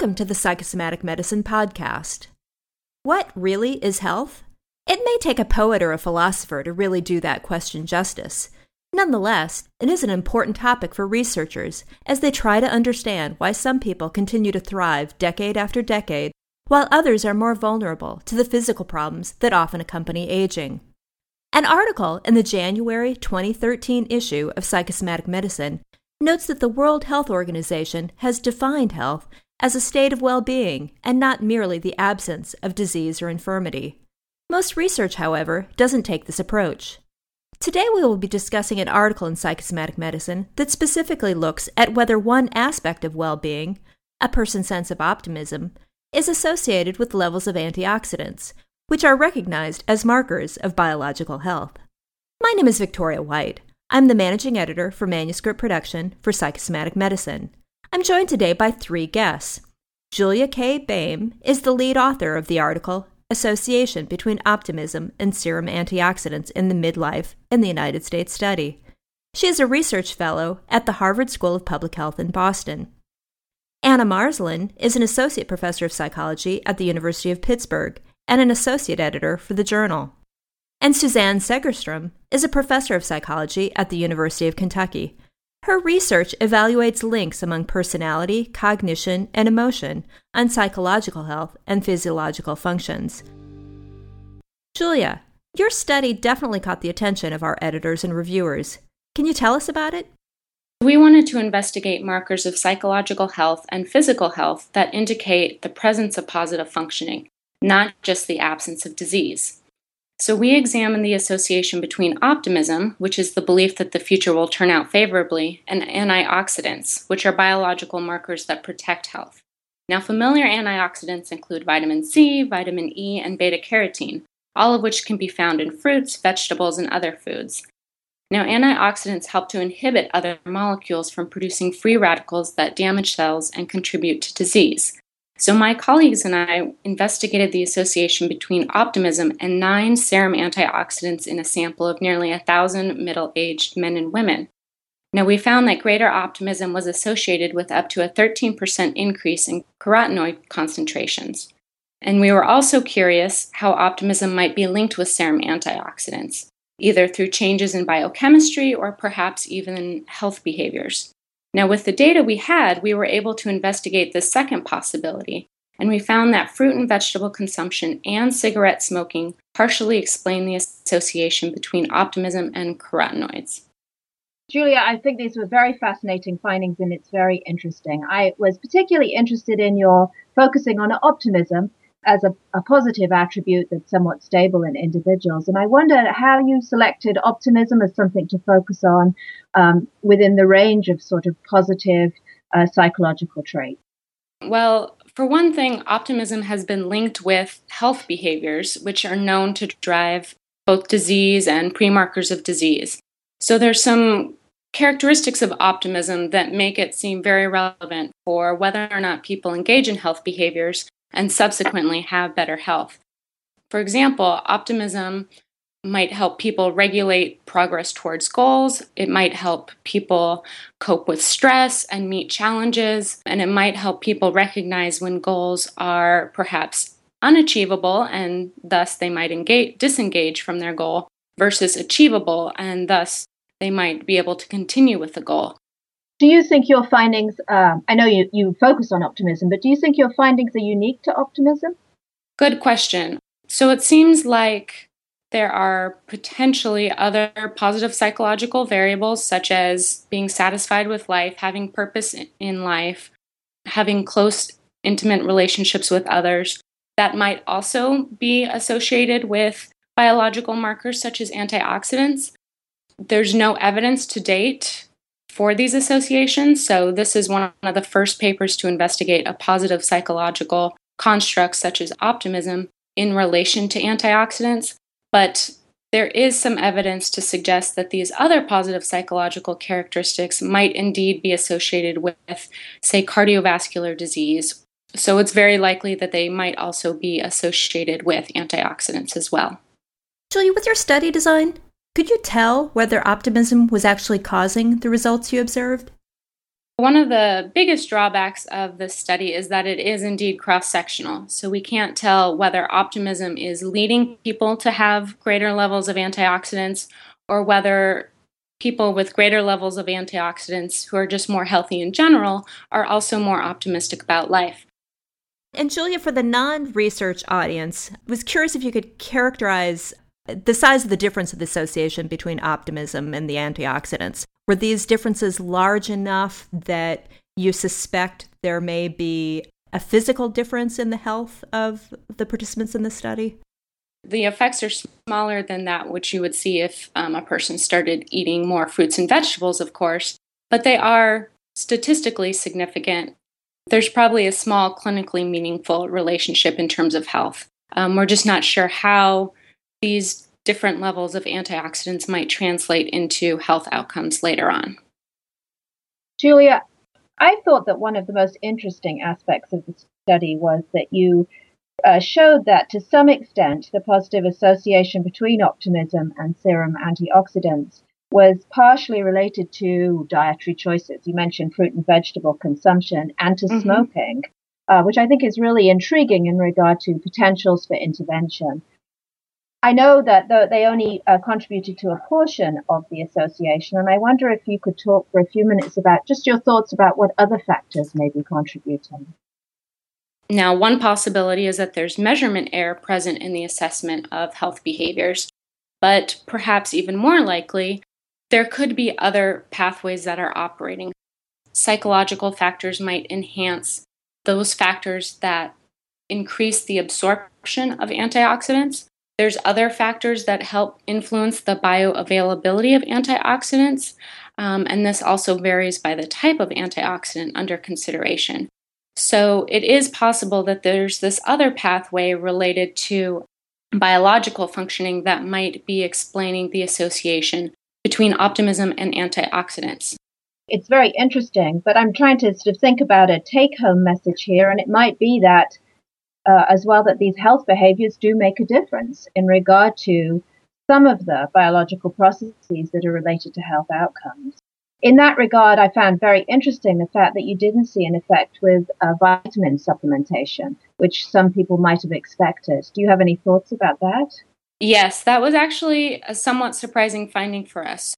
Welcome to the Psychosomatic Medicine Podcast. What really is health? It may take a poet or a philosopher to really do that question justice. Nonetheless, it is an important topic for researchers as they try to understand why some people continue to thrive decade after decade, while others are more vulnerable to the physical problems that often accompany aging. An article in the January 2013 issue of Psychosomatic Medicine notes that the World Health Organization has defined health as a state of well being and not merely the absence of disease or infirmity. Most research, however, doesn't take this approach. Today we will be discussing an article in Psychosomatic Medicine that specifically looks at whether one aspect of well being, a person's sense of optimism, is associated with levels of antioxidants, which are recognized as markers of biological health. My name is Victoria White. I'm the managing editor for manuscript production for Psychosomatic Medicine. I'm joined today by three guests. Julia K. Boehm is the lead author of the article Association Between Optimism and Serum Antioxidants in the Midlife in the United States Study. She is a research fellow at the Harvard School of Public Health in Boston. Anna Marsland is an associate professor of psychology at the University of Pittsburgh and an associate editor for the journal. And Suzanne Segerstrom is a professor of psychology at the University of Kentucky. Her research evaluates links among personality, cognition, and emotion on psychological health and physiological functions. Julia, your study definitely caught the attention of our editors and reviewers. Can you tell us about it? We wanted to investigate markers of psychological health and physical health that indicate the presence of positive functioning, not just the absence of disease. So we examine the association between optimism, which is the belief that the future will turn out favorably, and antioxidants, which are biological markers that protect health. Now, familiar antioxidants include vitamin C, vitamin E, and beta carotene, all of which can be found in fruits, vegetables, and other foods. Now, antioxidants help to inhibit other molecules from producing free radicals that damage cells and contribute to disease. So, my colleagues and I investigated the association between optimism and nine serum antioxidants in a sample of nearly a thousand middle aged men and women. Now, we found that greater optimism was associated with up to a 13% increase in carotenoid concentrations. And we were also curious how optimism might be linked with serum antioxidants, either through changes in biochemistry or perhaps even health behaviors. Now, with the data we had, we were able to investigate the second possibility, and we found that fruit and vegetable consumption and cigarette smoking partially explain the association between optimism and carotenoids. Julia, I think these were very fascinating findings and it's very interesting. I was particularly interested in your focusing on optimism as a, a, positive attribute that's somewhat stable in individuals. And I wonder how you selected optimism as something to focus on um, within the range of sort of positive uh, psychological traits. Well, for one thing, optimism has been linked with health behaviors, which are known to drive both disease and premarkers of disease. So there's some characteristics of optimism that make it seem very relevant for whether or not people engage in health behaviors and subsequently have better health. For example, optimism might help people regulate progress towards goals. It might help people cope with stress and meet challenges. And it might help people recognize when goals are perhaps unachievable and thus they might engage, disengage from their goal versus achievable and thus they might be able to continue with the goal. Do you think your findings, uh, I know you, you focus on optimism, but do you think your findings are unique to optimism? Good question. So it seems like there are potentially other positive psychological variables, such as being satisfied with life, having purpose in life, having close, intimate relationships with others, that might also be associated with biological markers such as antioxidants. There's no evidence to date for these associations. So, this is one of the first papers to investigate a positive psychological construct such as optimism in relation to antioxidants. But there is some evidence to suggest that these other positive psychological characteristics might indeed be associated with, say, cardiovascular disease. So, it's very likely that they might also be associated with antioxidants as well. Julie, with your study design, could you tell whether optimism was actually causing the results you observed? One of the biggest drawbacks of this study is that it is indeed cross sectional. So we can't tell whether optimism is leading people to have greater levels of antioxidants or whether people with greater levels of antioxidants who are just more healthy in general are also more optimistic about life. And Julia, for the non research audience, I was curious if you could characterize the size of the difference of the association between optimism and the antioxidants. Were these differences large enough that you suspect there may be a physical difference in the health of the participants in the study? The effects are smaller than that which you would see if um, a person started eating more fruits and vegetables, of course, but they are statistically significant. There's probably a small clinically meaningful relationship in terms of health. Um, we're just not sure how these different levels of antioxidants might translate into health outcomes later on. Julia, I thought that one of the most interesting aspects of the study was that you uh, showed that to some extent the positive association between optimism and serum antioxidants was partially related to dietary choices. You mentioned fruit and vegetable consumption and to mm-hmm. smoking, uh, which I think is really intriguing in regard to potentials for intervention. I know that they only uh, contributed to a portion of the association, and I wonder if you could talk for a few minutes about just your thoughts about what other factors may be contributing. Now, one possibility is that there's measurement error present in the assessment of health behaviors, but perhaps even more likely, there could be other pathways that are operating. Psychological factors might enhance those factors that increase the absorption of antioxidants there's other factors that help influence the bioavailability of antioxidants, um, and this also varies by the type of antioxidant under consideration. So it is possible that there's this other pathway related to biological functioning that might be explaining the association between optimism and antioxidants. It's very interesting, but I'm trying to sort of think about a take home message here, and it might be that uh, as well that these health behaviors do make a difference in regard to some of the biological processes that are related to health outcomes. In that regard, I found very interesting the fact that you didn't see an effect with uh, vitamin supplementation, which some people might have expected. Do you have any thoughts about that? Yes, that was actually a somewhat surprising finding for us.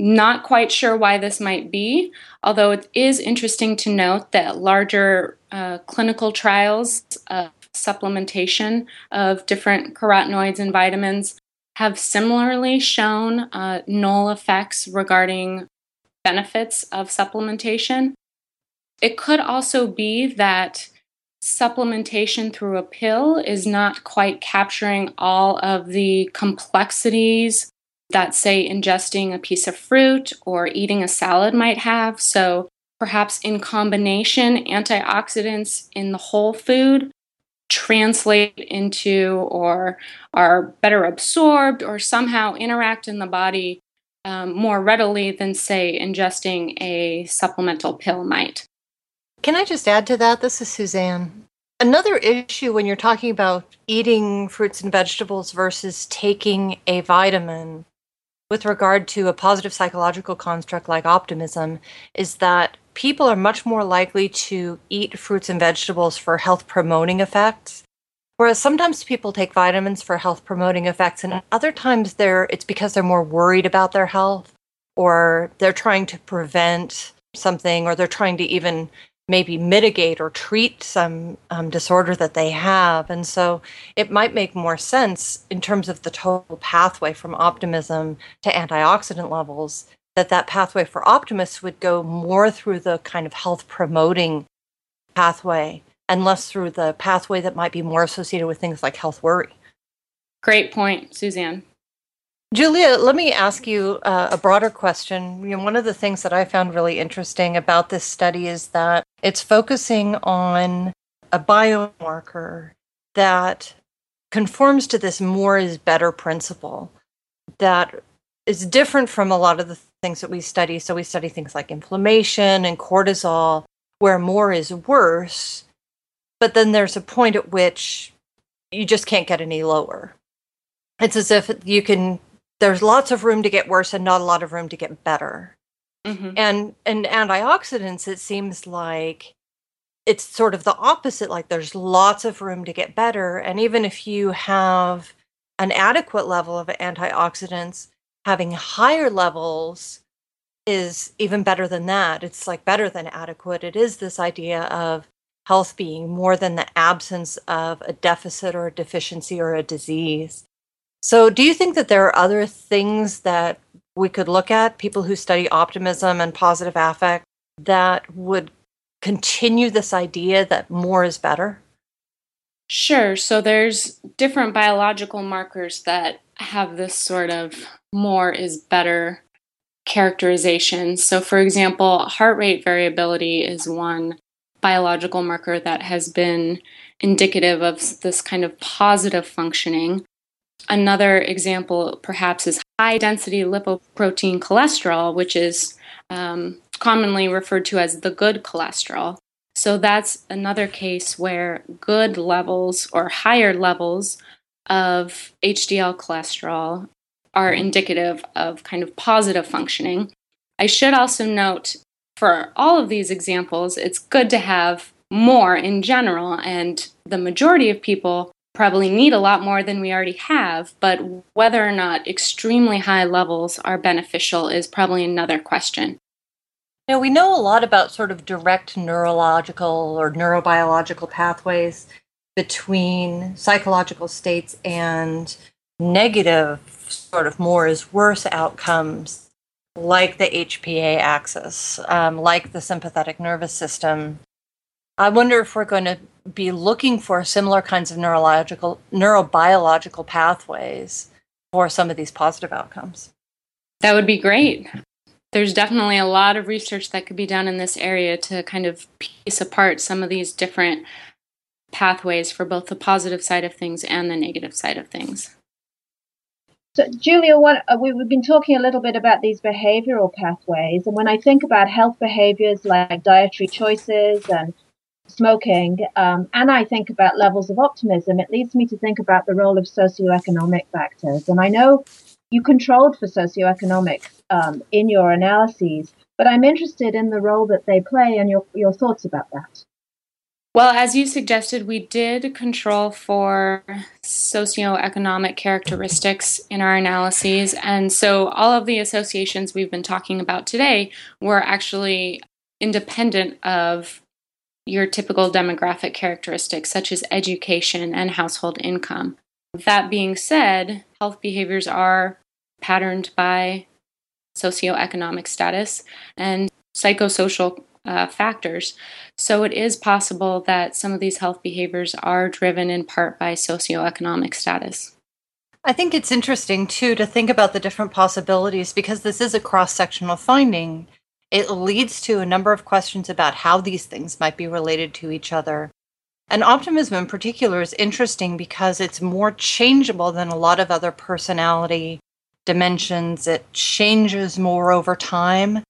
Not quite sure why this might be, although it is interesting to note that larger uh, clinical trials of supplementation of different carotenoids and vitamins have similarly shown uh, null effects regarding benefits of supplementation. It could also be that supplementation through a pill is not quite capturing all of the complexities that, say, ingesting a piece of fruit or eating a salad might have. So, perhaps in combination, antioxidants in the whole food translate into or are better absorbed or somehow interact in the body um, more readily than, say, ingesting a supplemental pill might. Can I just add to that? This is Suzanne. Another issue when you're talking about eating fruits and vegetables versus taking a vitamin with regard to a positive psychological construct like optimism is that people are much more likely to eat fruits and vegetables for health promoting effects. Whereas sometimes people take vitamins for health promoting effects, and other times they're, it's because they're more worried about their health or they're trying to prevent something or they're trying to even maybe mitigate or treat some um, disorder that they have. And so it might make more sense in terms of the total pathway from optimism to antioxidant levels that that pathway for optimists would go more through the kind of health promoting pathway and less through the pathway that might be more associated with things like health worry. Great point, Suzanne. Julia, let me ask you uh, a broader question. You know, one of the things that I found really interesting about this study is that it's focusing on a biomarker that conforms to this more is better principle that is different from a lot of the things that we study. So we study things like inflammation and cortisol, where more is worse. But then there's a point at which you just can't get any lower. It's as if you can there's lots of room to get worse and not a lot of room to get better. Mm-hmm. And and antioxidants, it seems like it's sort of the opposite. Like there's lots of room to get better. And even if you have an adequate level of antioxidants, having higher levels is even better than that. It's like better than adequate. It is this idea of health being more than the absence of a deficit or a deficiency or a disease. So, do you think that there are other things that we could look at, people who study optimism and positive affect, that would continue this idea that more is better? Sure. So there's different biological markers that have this sort of more is better characterization. So, for example, heart rate variability is one biological marker that has been indicative of this kind of positive functioning. Another example, perhaps, is high density lipoprotein cholesterol, which is um, commonly referred to as the good cholesterol. So that's another case where good levels or higher levels of HDL cholesterol are indicative of kind of positive functioning. I should also note for all of these examples, it's good to have more in general, and the majority of people probably need a lot more than we already have, but whether or not extremely high levels are beneficial is probably another question. Now, we know a lot about sort of direct neurological or neurobiological pathways between psychological states and negative, sort of more is worse outcomes, like the HPA axis, um, like the sympathetic nervous system. I wonder if we're going to be looking for similar kinds of neurological, neurobiological pathways for some of these positive outcomes. That would be great there's definitely a lot of research that could be done in this area to kind of piece apart some of these different pathways for both the positive side of things and the negative side of things. So, Julia, what, uh, we, have been talking a little bit about these behavioral pathways, and when I think about health behaviors like dietary choices and smoking, um, and I think about levels of optimism, it leads me to think about the role of socioeconomic factors. And I know you controlled for socioeconomic um, in your analyses, but I'm interested in the role that they play and your, your thoughts about that. Well, as you suggested, we did control for socioeconomic characteristics in our analyses. And so all of the associations we've been talking about today were actually independent of your typical demographic characteristics, such as education and household income. That being said, health behaviors are patterned by socioeconomic status and psychosocial uh, factors. So it is possible that some of these health behaviors are driven in part by socioeconomic status. I think it's interesting too to think about the different possibilities because this is a cross sectional finding. It leads to a number of questions about how these things might be related to each other. And optimism in particular is interesting because it's more changeable than a lot of other personality dimensions. It changes more over time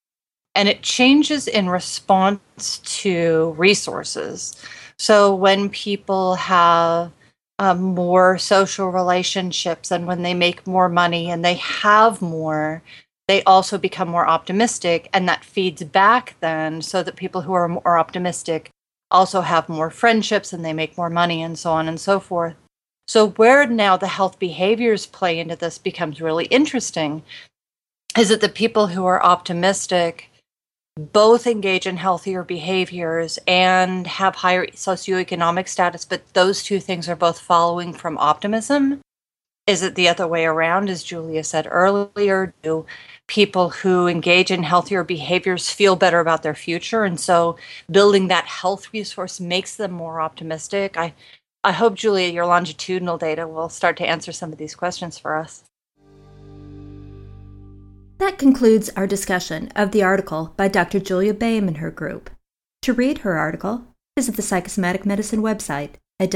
and it changes in response to resources. So when people have um, more social relationships and when they make more money and they have more, they also become more optimistic. And that feeds back then so that people who are more optimistic also have more friendships and they make more money and so on and so forth. So, where now the health behaviors play into this becomes really interesting is that the people who are optimistic both engage in healthier behaviors and have higher socioeconomic status, but those two things are both following from optimism. Is it the other way around, as Julia said earlier? Do people who engage in healthier behaviors feel better about their future? And so building that health resource makes them more optimistic. I, I hope, Julia, your longitudinal data will start to answer some of these questions for us. That concludes our discussion of the article by Dr. Julia Boehm and her group. To read her article, visit the Psychosomatic Medicine website at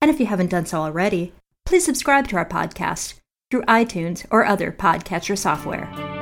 And if you haven't done so already, please subscribe to our podcast through iTunes or other podcatcher software.